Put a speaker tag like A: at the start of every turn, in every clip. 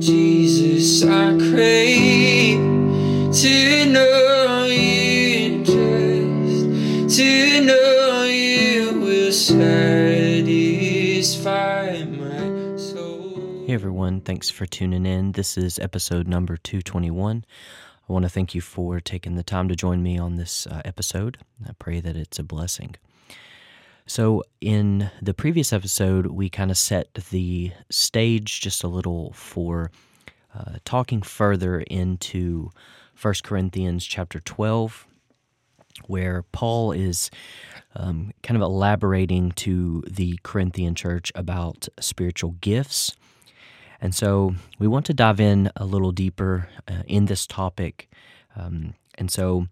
A: Jesus, I crave to know you.
B: Hey everyone, thanks for tuning in. This is episode number 221. I want to thank you for taking the time to join me on this uh, episode. I pray that it's a blessing. So, in the previous episode, we kind of set the stage just a little for uh, talking further into 1 Corinthians chapter 12, where Paul is um, kind of elaborating to the Corinthian church about spiritual gifts. And so we want to dive in a little deeper uh, in this topic. Um, and so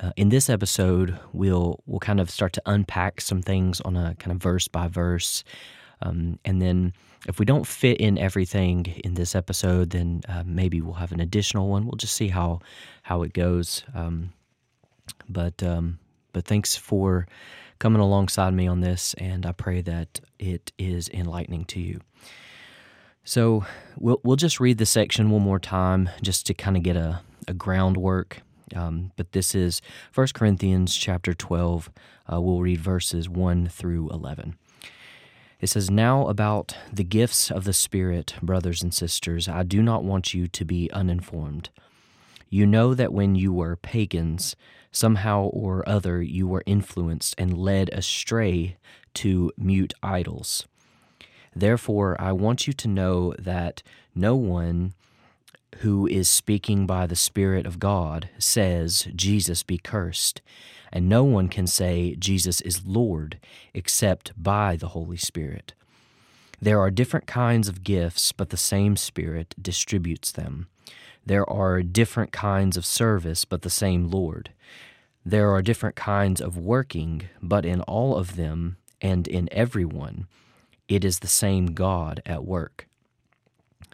B: uh, in this episode, we'll we'll kind of start to unpack some things on a kind of verse by verse, um, and then if we don't fit in everything in this episode, then uh, maybe we'll have an additional one. We'll just see how how it goes. Um, but um, but thanks for coming alongside me on this, and I pray that it is enlightening to you. So we'll we'll just read the section one more time, just to kind of get a, a groundwork um, but this is 1 Corinthians chapter 12. Uh, we'll read verses 1 through 11. It says, Now about the gifts of the Spirit, brothers and sisters, I do not want you to be uninformed. You know that when you were pagans, somehow or other you were influenced and led astray to mute idols. Therefore, I want you to know that no one who is speaking by the Spirit of God says, Jesus be cursed. And no one can say, Jesus is Lord, except by the Holy Spirit. There are different kinds of gifts, but the same Spirit distributes them. There are different kinds of service, but the same Lord. There are different kinds of working, but in all of them and in everyone, it is the same God at work.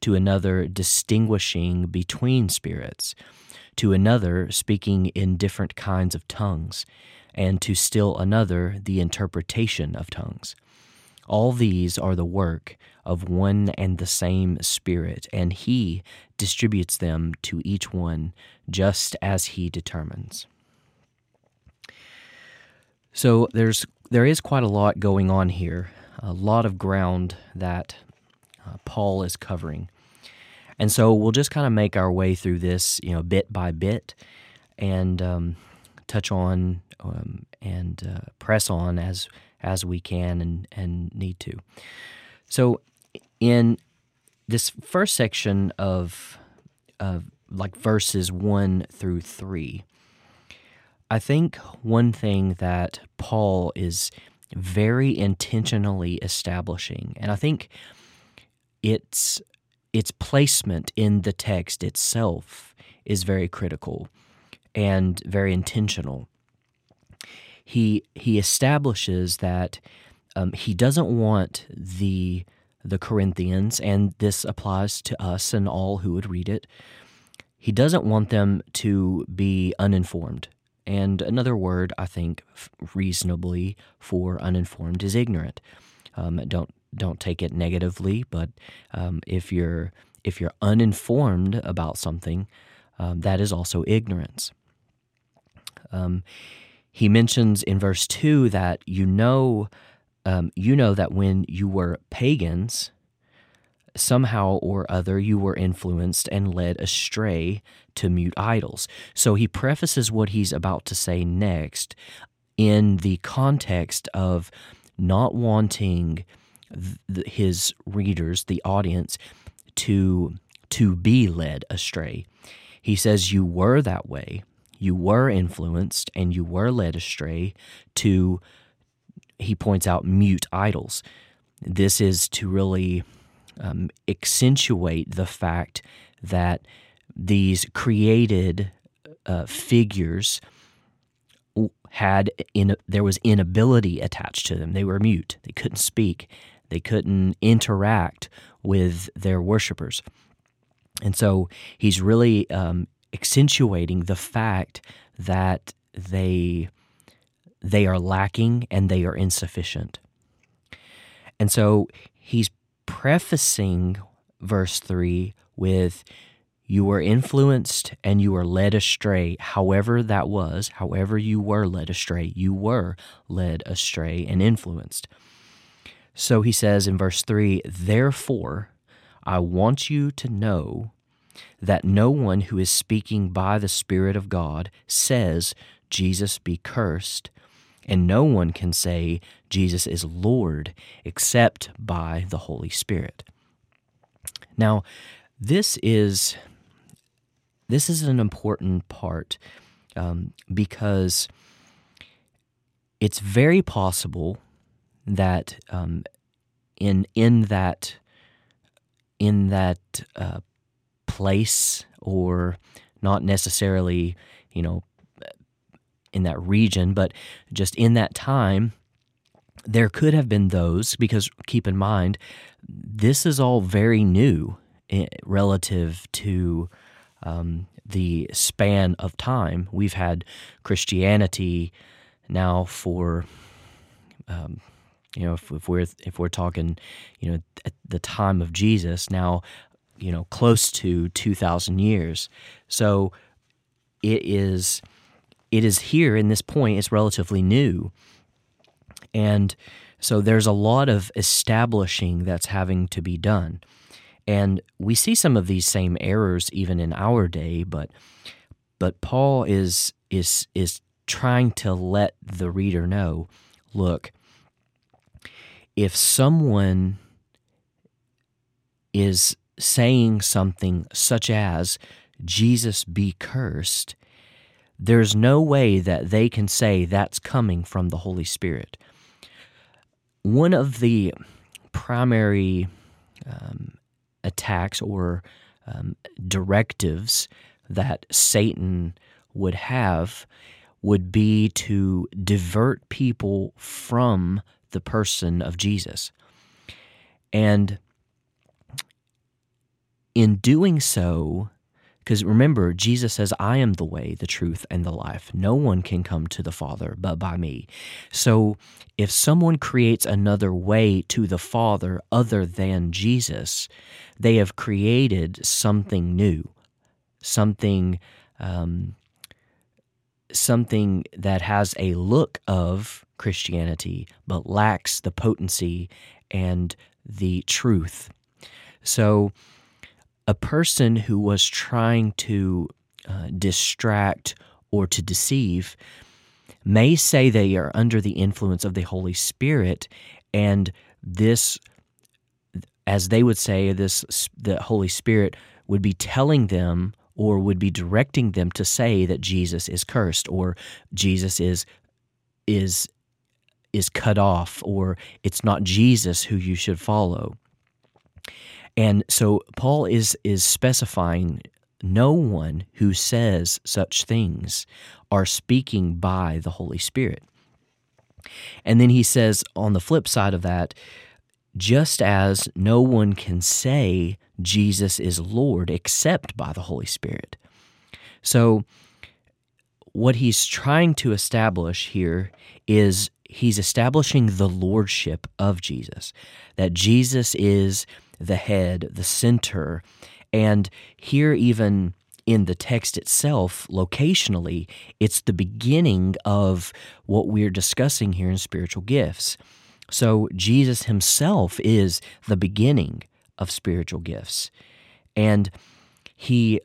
B: to another distinguishing between spirits, to another speaking in different kinds of tongues, and to still another the interpretation of tongues. All these are the work of one and the same Spirit, and He distributes them to each one just as He determines. So there's there is quite a lot going on here, a lot of ground that uh, Paul is covering. And so we'll just kind of make our way through this, you know, bit by bit, and um, touch on um, and uh, press on as as we can and and need to. So, in this first section of of like verses one through three, I think one thing that Paul is very intentionally establishing, and I think it's its placement in the text itself is very critical and very intentional. He he establishes that um, he doesn't want the the Corinthians, and this applies to us and all who would read it. He doesn't want them to be uninformed. And another word I think reasonably for uninformed is ignorant. Um, don't don't take it negatively, but um, if you're if you're uninformed about something, um, that is also ignorance. Um, he mentions in verse two that you know um, you know that when you were pagans, somehow or other you were influenced and led astray to mute idols. So he prefaces what he's about to say next in the context of not wanting th- his readers, the audience, to to be led astray. He says you were that way. You were influenced and you were led astray to he points out mute idols. This is to really um, accentuate the fact that these created uh, figures had in there was inability attached to them. They were mute. They couldn't speak. They couldn't interact with their worshipers. And so he's really um, accentuating the fact that they they are lacking and they are insufficient. And so he's prefacing verse 3 with you were influenced and you were led astray, however that was, however you were led astray, you were led astray and influenced. So he says in verse 3 Therefore, I want you to know that no one who is speaking by the Spirit of God says, Jesus be cursed, and no one can say, Jesus is Lord, except by the Holy Spirit. Now, this is this is an important part um, because it's very possible that um, in in that in that uh, place or not necessarily you know in that region but just in that time there could have been those because keep in mind this is all very new eh, relative to um, the span of time. We've had Christianity now for, um, you know, if, if, we're if we're talking, you know, at the time of Jesus, now, you know, close to two thousand years. So it is it is here in this point. It's relatively new, and so there's a lot of establishing that's having to be done. And we see some of these same errors even in our day, but but Paul is is is trying to let the reader know, look, if someone is saying something such as Jesus be cursed, there's no way that they can say that's coming from the Holy Spirit. One of the primary um, attacks or um, directives that Satan would have would be to divert people from the person of Jesus. And in doing so, because remember, Jesus says, I am the way, the truth, and the life. No one can come to the Father but by me. So if someone creates another way to the Father other than Jesus, they have created something new, something. Um, something that has a look of Christianity but lacks the potency and the truth. So a person who was trying to uh, distract or to deceive may say they are under the influence of the Holy Spirit, and this, as they would say, this the Holy Spirit would be telling them or would be directing them to say that Jesus is cursed or Jesus is is is cut off or it's not Jesus who you should follow. And so Paul is is specifying no one who says such things are speaking by the Holy Spirit. And then he says on the flip side of that, just as no one can say Jesus is Lord except by the Holy Spirit. So, what he's trying to establish here is he's establishing the lordship of Jesus, that Jesus is the head, the center. And here, even in the text itself, locationally, it's the beginning of what we're discussing here in spiritual gifts. So, Jesus himself is the beginning of spiritual gifts. And he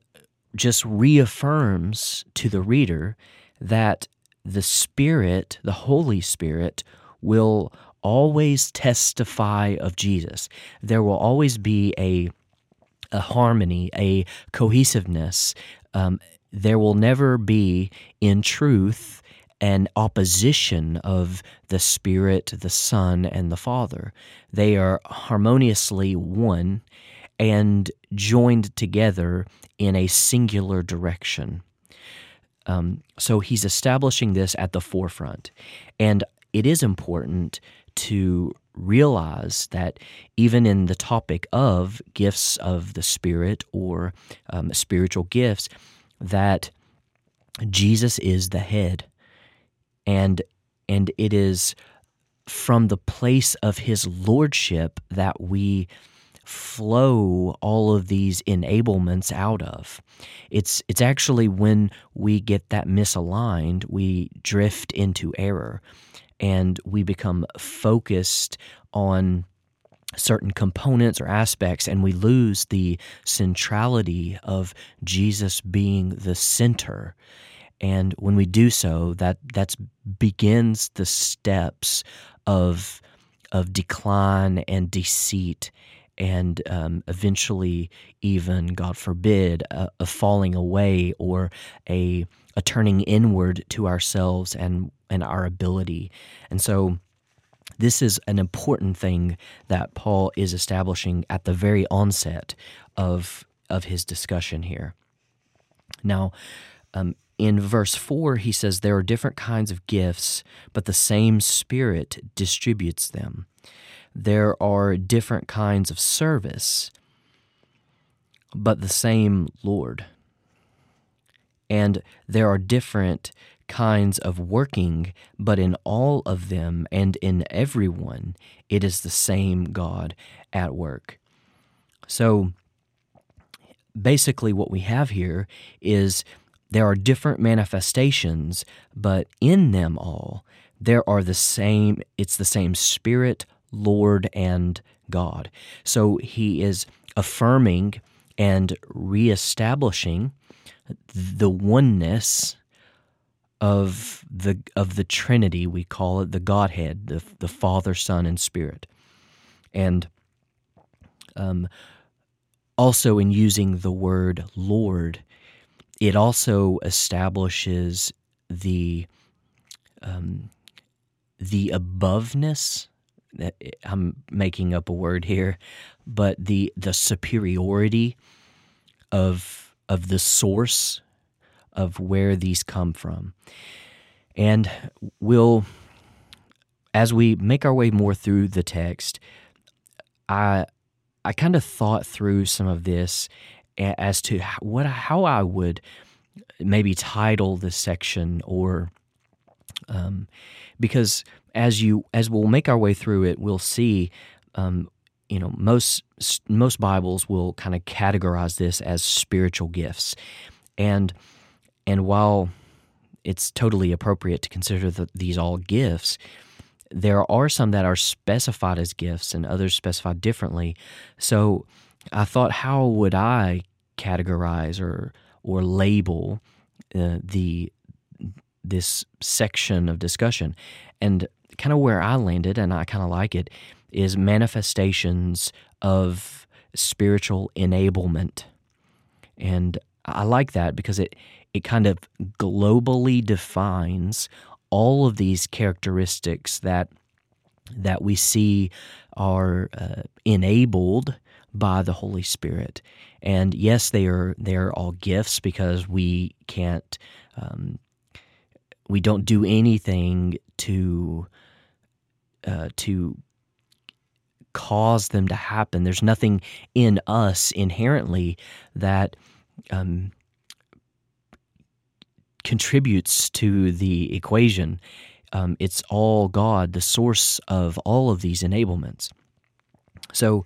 B: just reaffirms to the reader that the Spirit, the Holy Spirit, will always testify of Jesus. There will always be a a harmony, a cohesiveness. Um, there will never be, in truth, an opposition of the Spirit, the Son, and the Father. They are harmoniously one, and joined together in a singular direction. Um, so he's establishing this at the forefront. And it is important to realize that even in the topic of gifts of the Spirit or um, spiritual gifts, that Jesus is the head. And, and it is from the place of his lordship that we flow all of these enablements out of. It's it's actually when we get that misaligned, we drift into error and we become focused on certain components or aspects and we lose the centrality of Jesus being the center. And when we do so, that that begins the steps of of decline and deceit and um, eventually even god forbid a, a, falling away or a, a turning inward to ourselves and and our ability and so this is an important thing that paul is establishing at the very onset of of his discussion here now um, in verse 4, he says, There are different kinds of gifts, but the same Spirit distributes them. There are different kinds of service, but the same Lord. And there are different kinds of working, but in all of them and in everyone, it is the same God at work. So basically, what we have here is there are different manifestations, but in them all, there are the same, it's the same Spirit, Lord, and God. So he is affirming and reestablishing the oneness of the of the Trinity, we call it the Godhead, the the Father, Son, and Spirit, and um, also in using the word Lord, it also establishes the um, the aboveness. I'm making up a word here, but the the superiority of of the source of where these come from, and we'll as we make our way more through the text, I I kind of thought through some of this as to what how I would maybe title this section or um, because as you as we'll make our way through it, we'll see. Um, you know, most most Bibles will kind of categorize this as spiritual gifts, and and while it's totally appropriate to consider the, these all gifts, there are some that are specified as gifts and others specified differently. So I thought, how would I categorize or or label uh, the this section of discussion? And kind of where I landed, and I kind of like it, is manifestations of spiritual enablement. And I like that because it it kind of globally defines all of these characteristics that that we see are uh, enabled by the Holy Spirit. And yes, they are they are all gifts because we can't um, we don't do anything to uh, to cause them to happen. There's nothing in us inherently that um, contributes to the equation. Um, it's all God, the source of all of these enablements. So,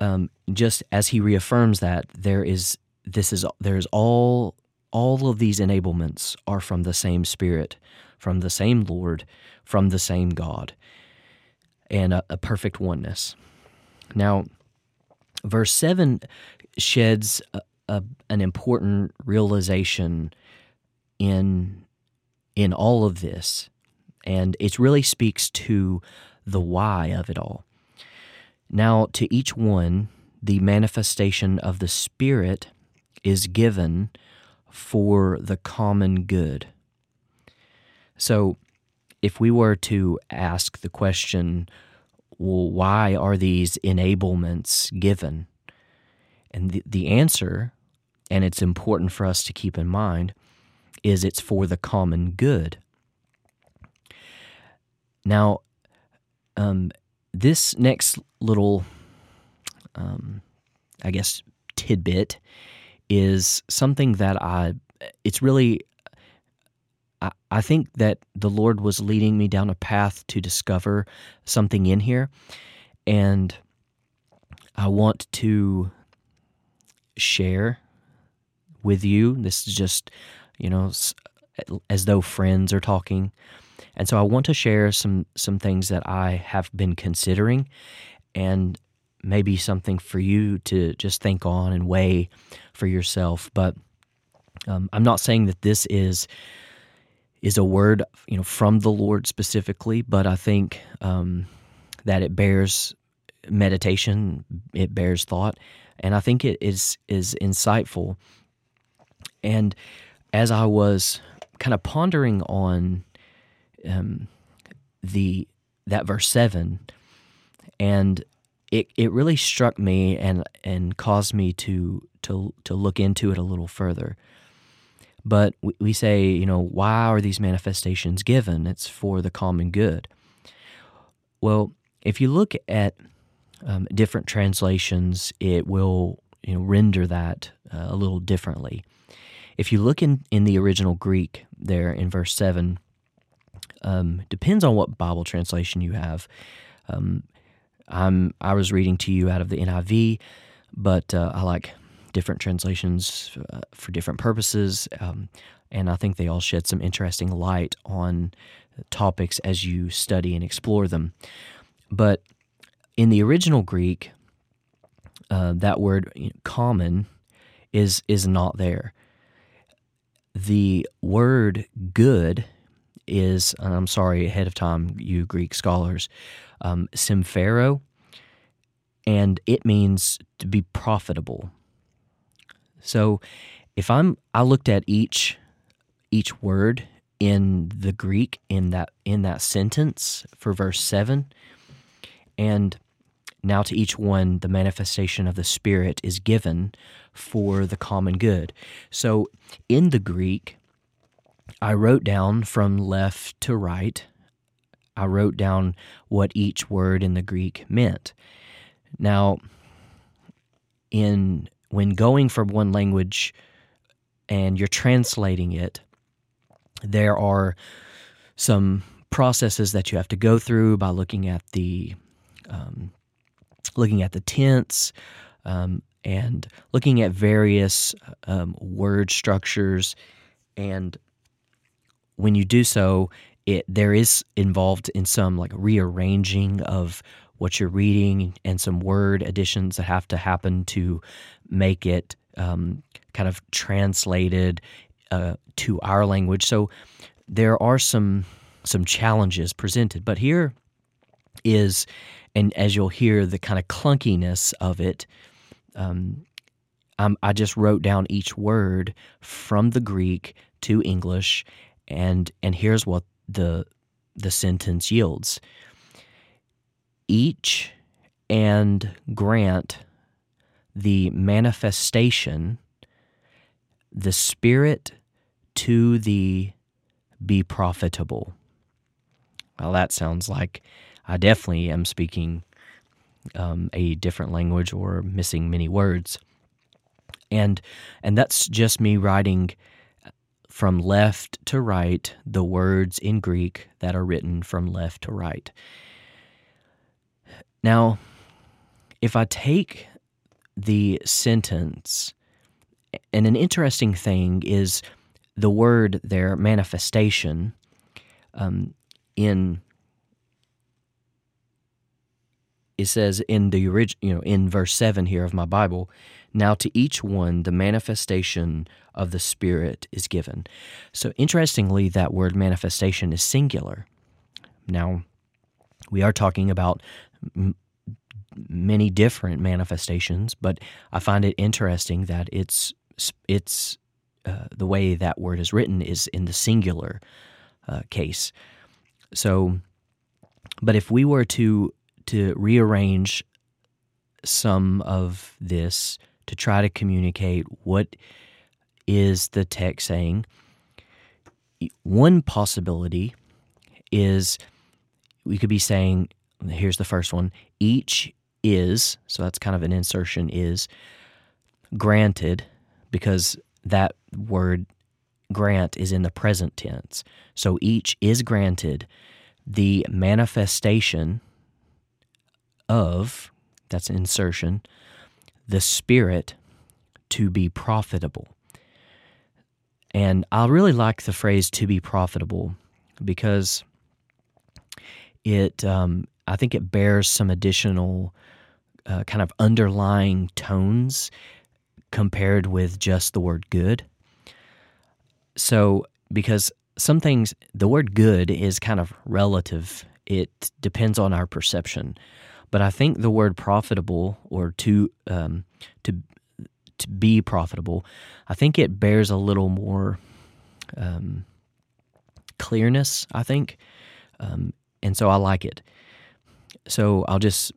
B: um, just as he reaffirms that there is this is there's all all of these enablements are from the same Spirit, from the same Lord, from the same God, and a, a perfect oneness. Now, verse seven sheds a, a, an important realization in in all of this, and it really speaks to the why of it all. Now, to each one, the manifestation of the Spirit is given for the common good. So, if we were to ask the question, well, why are these enablements given? And the, the answer, and it's important for us to keep in mind, is it's for the common good. Now, um, this next little, um, I guess, tidbit is something that I, it's really, I, I think that the Lord was leading me down a path to discover something in here. And I want to share with you. This is just, you know, as though friends are talking. And so I want to share some some things that I have been considering and maybe something for you to just think on and weigh for yourself. But um, I'm not saying that this is is a word you know from the Lord specifically, but I think um, that it bears meditation, it bears thought, and I think it is is insightful. And as I was kind of pondering on um, the that verse seven, and it it really struck me and and caused me to to to look into it a little further. But we, we say, you know, why are these manifestations given? It's for the common good. Well, if you look at um, different translations, it will you know render that uh, a little differently. If you look in, in the original Greek there in verse 7, um, depends on what Bible translation you have. Um, I'm, I was reading to you out of the NIV, but uh, I like different translations uh, for different purposes, um, and I think they all shed some interesting light on topics as you study and explore them. But in the original Greek, uh, that word common is is not there the word good is, I'm sorry ahead of time, you Greek scholars, um, symphero, and it means to be profitable. So if I'm, I looked at each each word in the Greek in that in that sentence for verse seven, and now to each one the manifestation of the Spirit is given for the common good. So in the Greek, I wrote down from left to right, I wrote down what each word in the Greek meant. Now, in when going from one language and you're translating it, there are some processes that you have to go through by looking at the um, looking at the tense, um, and looking at various um, word structures. And when you do so, it there is involved in some like rearranging of what you're reading and some word additions that have to happen to make it um, kind of translated uh, to our language. So there are some some challenges presented, but here is, and as you'll hear, the kind of clunkiness of it um, i just wrote down each word from the Greek to English, and and here's what the the sentence yields. Each and grant the manifestation, the Spirit to the be profitable. Well, that sounds like I definitely am speaking um, a different language or missing many words. And and that's just me writing from left to right the words in Greek that are written from left to right. Now, if I take the sentence, and an interesting thing is the word there, manifestation, um, in it says in the original, you know, in verse 7 here of my Bible, now to each one the manifestation of the Spirit is given. So interestingly, that word manifestation is singular. Now, we are talking about many different manifestations, but I find it interesting that it's it's uh, the way that word is written is in the singular uh, case. So, but if we were to to rearrange some of this to try to communicate what is the text saying. One possibility is we could be saying, here's the first one each is, so that's kind of an insertion, is granted, because that word grant is in the present tense. So each is granted the manifestation of, that's an insertion, the Spirit to be profitable. And I really like the phrase to be profitable because it, um, I think it bears some additional uh, kind of underlying tones compared with just the word good. So, because some things, the word good is kind of relative, it depends on our perception. But I think the word profitable or to, um, to, to be profitable, I think it bears a little more um, clearness, I think. Um, and so I like it. So I'll just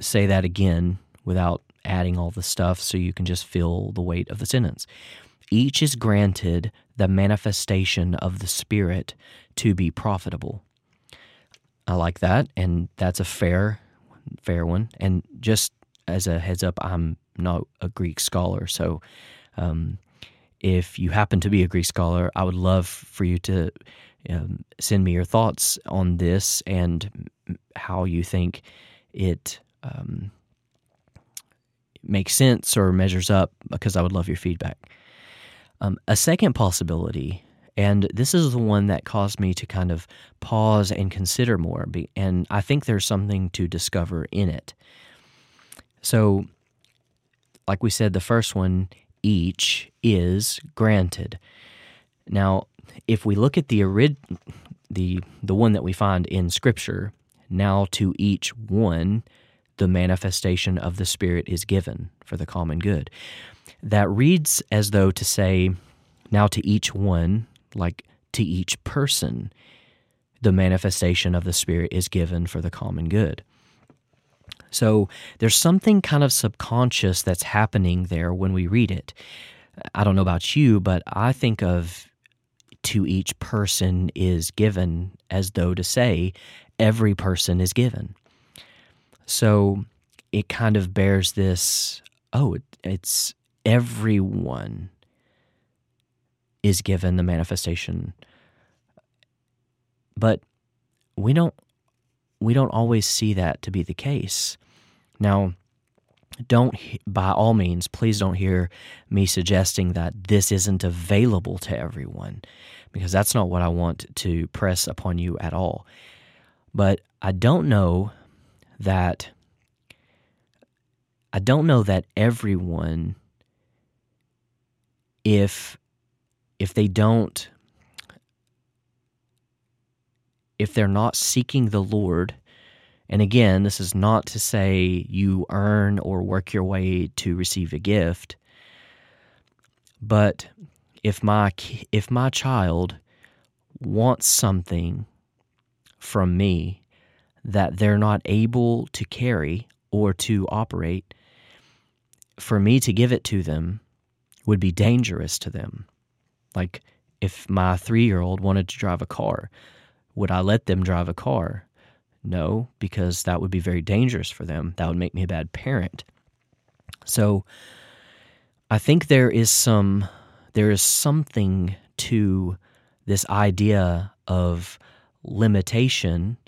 B: say that again without adding all the stuff so you can just feel the weight of the sentence. Each is granted the manifestation of the Spirit to be profitable. I like that, and that's a fair, fair one. And just as a heads up, I'm not a Greek scholar, so um, if you happen to be a Greek scholar, I would love for you to um, send me your thoughts on this and how you think it um, makes sense or measures up, because I would love your feedback. Um, a second possibility, and this is the one that caused me to kind of pause and consider more, and I think there's something to discover in it. So, like we said, the first one, each is granted. Now, if we look at the orig- the the one that we find in Scripture, now to each one the manifestation of the Spirit is given for the common good. That reads as though to say, now to each one, like to each person, the manifestation of the Spirit is given for the common good. So there's something kind of subconscious that's happening there when we read it. I don't know about you, but I think of to each person is given as though to say every person is given. So it kind of bears this oh, it, it's everyone is given the manifestation. But we don't we don't always see that to be the case. Now, don't by all means please don't hear me suggesting that this isn't available to everyone because that's not what I want to press upon you at all. But I don't know that I don't know that everyone if if they don't if they're not seeking the Lord and again this is not to say you earn or work your way to receive a gift but if my if my child wants something from me that they're not able to carry or to operate, for me to give it to them would be dangerous to them. Like if my three year old wanted to drive a car, would I let them drive a car? No, because that would be very dangerous for them. That would make me a bad parent. So I think there is some there is something to this idea of limitation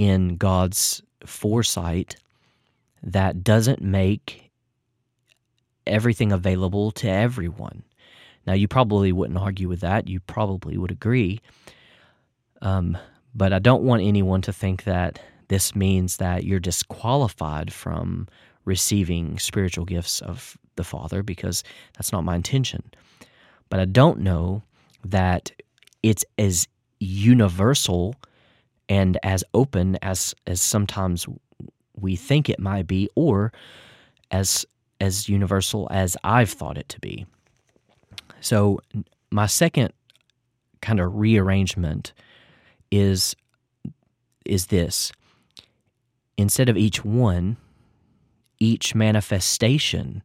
B: in God's foresight that doesn't make everything available to everyone. Now, you probably wouldn't argue with that. You probably would agree. Um, but I don't want anyone to think that this means that you're disqualified from receiving spiritual gifts of the Father because that's not my intention. But I don't know that it's as universal and as open as as sometimes we think it might be or as as universal as I've thought it to be. So my second kind of rearrangement is is this instead of each one each manifestation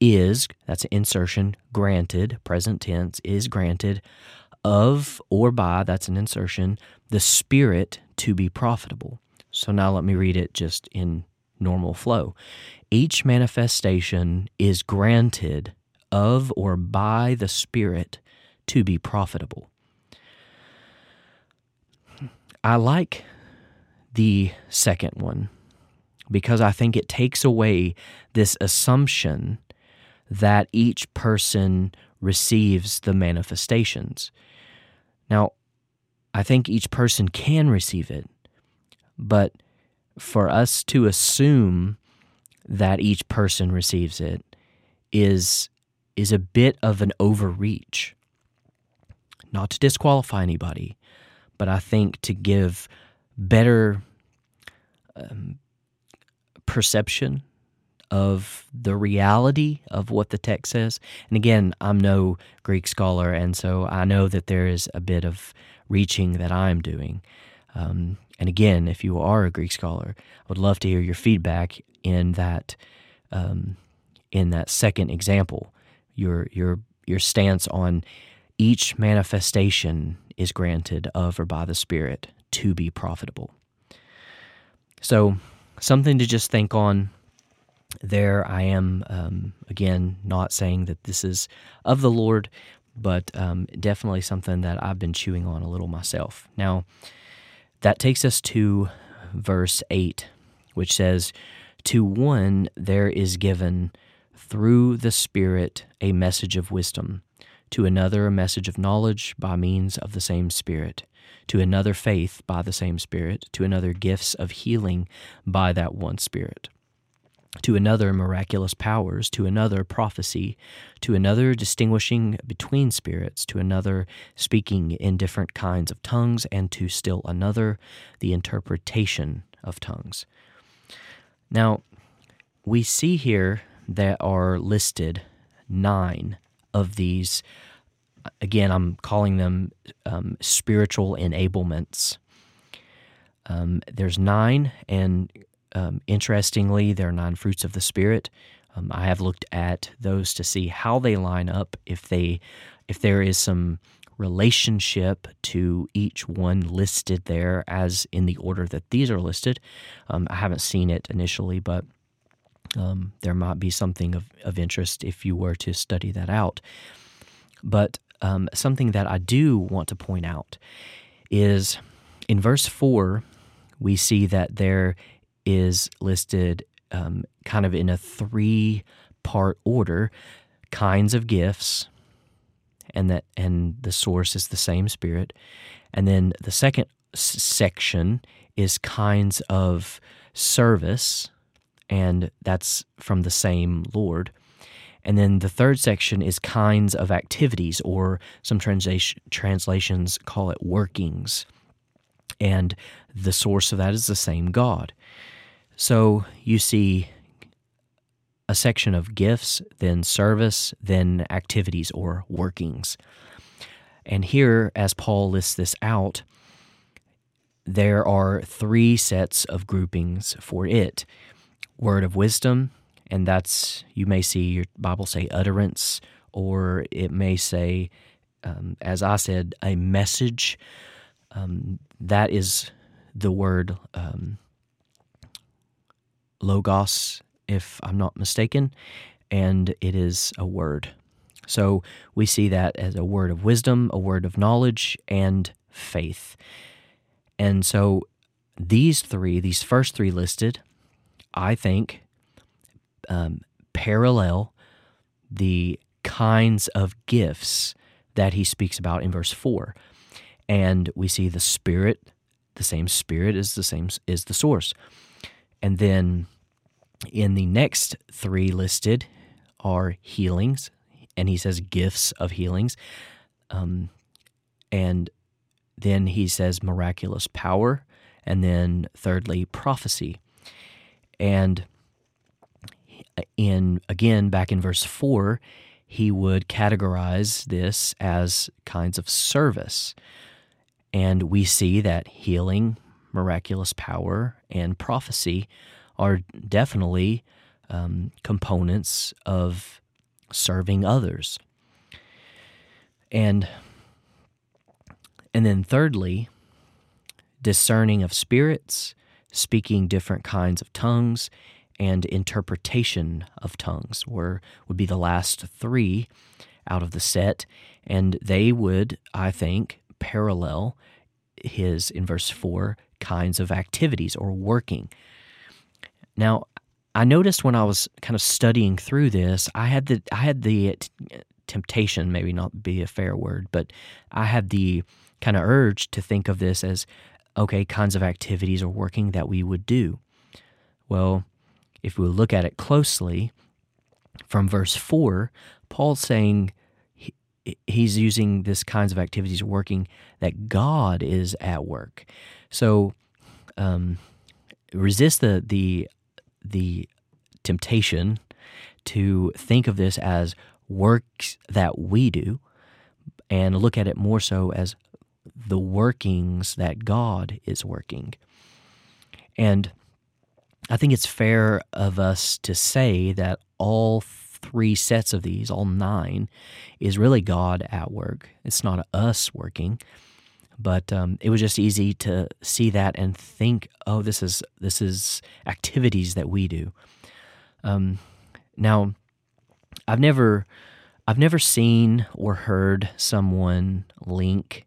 B: is, that's an insertion, granted, present tense, is granted of or by, that's an insertion, the Spirit to be profitable. So now let me read it just in normal flow. Each manifestation is granted of or by the Spirit to be profitable. I like the second one because I think it takes away this assumption that each person receives the manifestations. Now, I think each person can receive it, but for us to assume that each person receives it is is a bit of an overreach. Not to disqualify anybody, but I think to give better um, perception of the reality of what the text says. And again, I'm no Greek scholar, and so I know that there is a bit of reaching that I'm doing. Um, and again, if you are a Greek scholar, I would love to hear your feedback in that um, in that second example. Your your your stance on each manifestation is granted of or by the Spirit to be profitable. So, something to just think on there. I am, um, again, not saying that this is of the Lord, but um, definitely something that I've been chewing on a little myself. Now, that takes us to verse 8, which says, To one there is given through the Spirit a message of wisdom, to another a message of knowledge by means of the same Spirit, to another faith by the same Spirit, to another gifts of healing by that one Spirit to another miraculous powers, to another prophecy, to another distinguishing between spirits, to another speaking in different kinds of tongues, and to still another the interpretation of tongues. Now, we see here that are listed nine of these. Again, I'm calling them um, spiritual enablements. Um, there's nine, and um, interestingly, there are nine fruits of the Spirit. Um, I have looked at those to see how they line up, if they, if there is some relationship to each one listed there, as in the order that these are listed. Um, I haven't seen it initially, but um, there might be something of, of interest if you were to study that out. But um, something that I do want to point out is in verse 4, we see that there is listed um, kind of in a three part order kinds of gifts and that and the source is the same spirit. And then the second s- section is kinds of service and that's from the same lord. And then the third section is kinds of activities or some translation, translations call it workings. And the source of that is the same god so you see a section of gifts, then service, then activities or workings. And here, as Paul lists this out, there are three sets of groupings for it word of wisdom, and that's, you may see your Bible say utterance, or it may say, um, as I said, a message. Um, that is the word um, logos, if I'm not mistaken, and it is a word. So we see that as a word of wisdom, a word of knowledge, and faith. And so these three, these first three listed, I think um, parallel the kinds of gifts that he speaks about in verse 4. And we see the Spirit, the same Spirit is the same is the source. And then in the next three listed are healings, and he says gifts of healings. Um, and then he says miraculous power, and then thirdly, prophecy. And in again, back in verse 4, he would categorize this as kinds of service. And we see that healing, miraculous power, and prophecy are definitely um, components of serving others. And and then thirdly, discerning of spirits, speaking different kinds of tongues, and interpretation of tongues were would be the last three out of the set, and they would, I think, parallel his in verse four kinds of activities or working. Now, I noticed when I was kind of studying through this, I had the I had the temptation, maybe not be a fair word, but I had the kind of urge to think of this as okay, kinds of activities or working that we would do. Well, if we look at it closely, from verse 4, Paul's saying he, he's using this kinds of activities working that God is at work. So um, resist the the the temptation to think of this as works that we do and look at it more so as the workings that God is working. And I think it's fair of us to say that all three sets of these, all nine, is really God at work. It's not us working, but um, it was just easy to see that and think, oh, this is this is activities that we do. Um, now, I've never I've never seen or heard someone link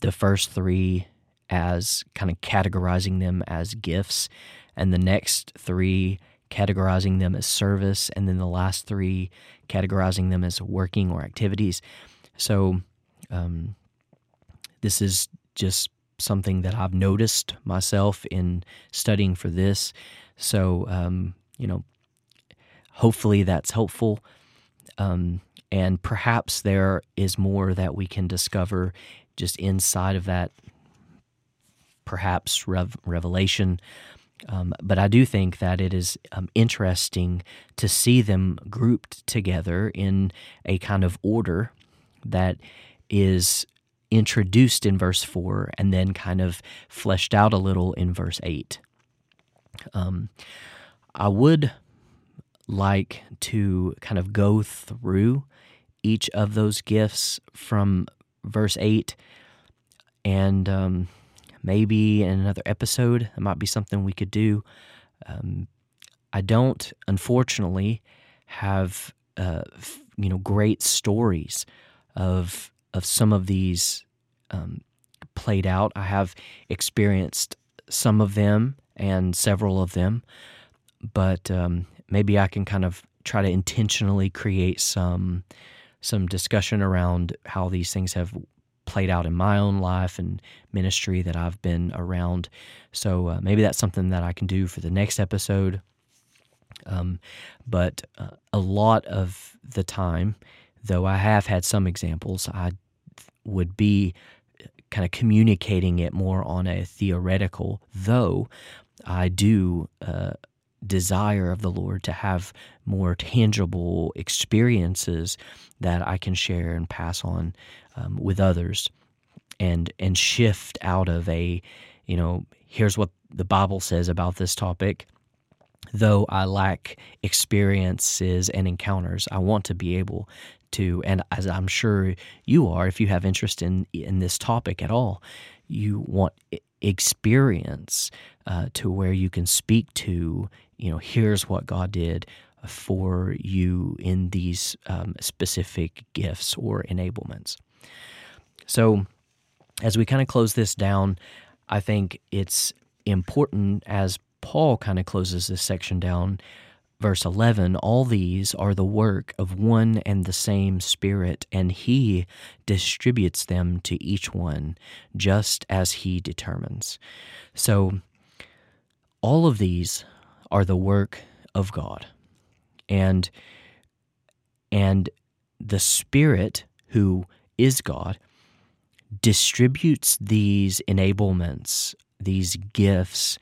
B: the first three as kind of categorizing them as gifts, and the next three categorizing them as service, and then the last three categorizing them as working or activities. So, um, this is just something that I've noticed myself in studying for this. So, um, you know, hopefully that's helpful. Um, and perhaps there is more that we can discover just inside of that, perhaps rev- revelation. Um, but I do think that it is um, interesting to see them grouped together in a kind of order that is introduced in verse 4 and then kind of fleshed out a little in verse 8. Um, I would like to kind of go through each of those gifts from verse 8 and um, maybe in another episode it might be something we could do um, i don't unfortunately have uh, you know great stories of of some of these um, played out i have experienced some of them and several of them but um, maybe i can kind of try to intentionally create some some discussion around how these things have played out in my own life and ministry that I've been around. So uh, maybe that's something that I can do for the next episode. Um, but uh, a lot of the time, though I have had some examples, I would be kind of communicating it more on a theoretical, though I do uh, desire of the Lord to have more tangible experiences that I can share and pass on um, with others, and and shift out of a, you know, here's what the Bible says about this topic. Though I lack experiences and encounters, I want to be able to, and as I'm sure you are, if you have interest in in this topic at all, you want experience uh, to where you can speak to you know, here's what God did for you in these um, specific gifts or enablements. So, as we kind of close this down, I think it's important as Paul kind of closes this section down. Verse 11, all these are the work of one and the same Spirit, and He distributes them to each one just as He determines. So, all of these are the work of God. And and the Spirit who is God distributes these enablements, these gifts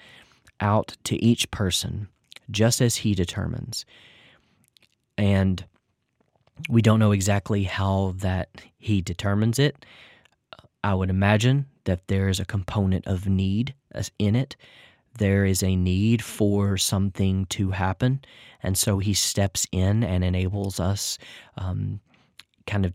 B: out to each person just as he determines. And we don't know exactly how that he determines it. I would imagine that there is a component of need in it there is a need for something to happen. And so he steps in and enables us, um, kind of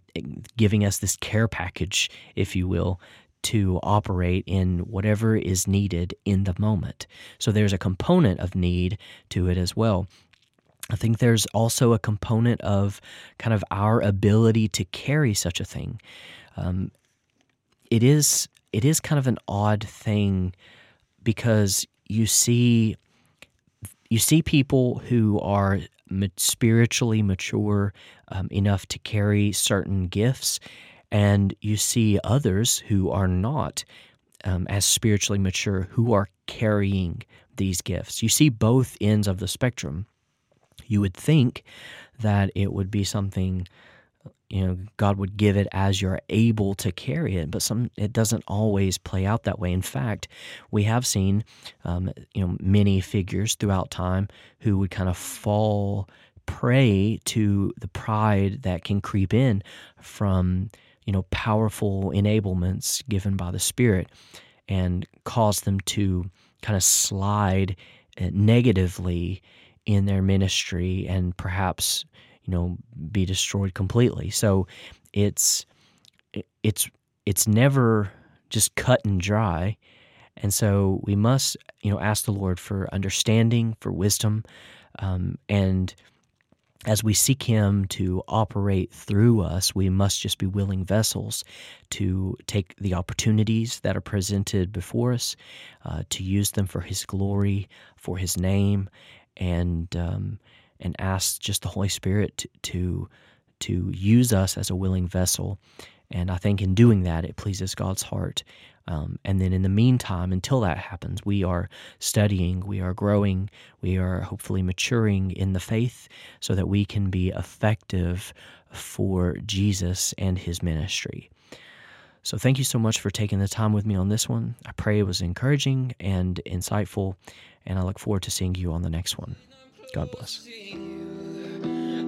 B: giving us this care package, if you will, to operate in whatever is needed in the moment. So there's a component of need to it as well. I think there's also a component of kind of our ability to carry such a thing. Um, it is it is kind of an odd thing because you see you see people who are spiritually mature um, enough to carry certain gifts, and you see others who are not um, as spiritually mature who are carrying these gifts. You see both ends of the spectrum. You would think that it would be something you know god would give it as you're able to carry it but some it doesn't always play out that way in fact we have seen um, you know many figures throughout time who would kind of fall prey to the pride that can creep in from you know powerful enablements given by the spirit and cause them to kind of slide uh, negatively in their ministry and perhaps you know be destroyed completely. So it's it's it's never just cut and dry. And so we must you know ask the lord for understanding for wisdom um, and as we seek him to operate through us we must just be willing vessels to take the opportunities that are presented before us uh, to use them for his glory for his name and um, and ask just the Holy Spirit to, to, to use us as a willing vessel. And I think in doing that, it pleases God's heart. Um, and then in the meantime, until that happens, we are studying, we are growing, we are hopefully maturing in the faith so that we can be effective for Jesus and his ministry. So thank you so much for taking the time with me on this one. I pray it was encouraging and insightful, and I look forward to seeing you on the next one. God bless.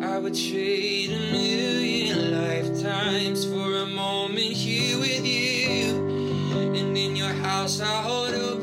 B: I would trade a million lifetimes for a moment here with you. And in your house, I hold up.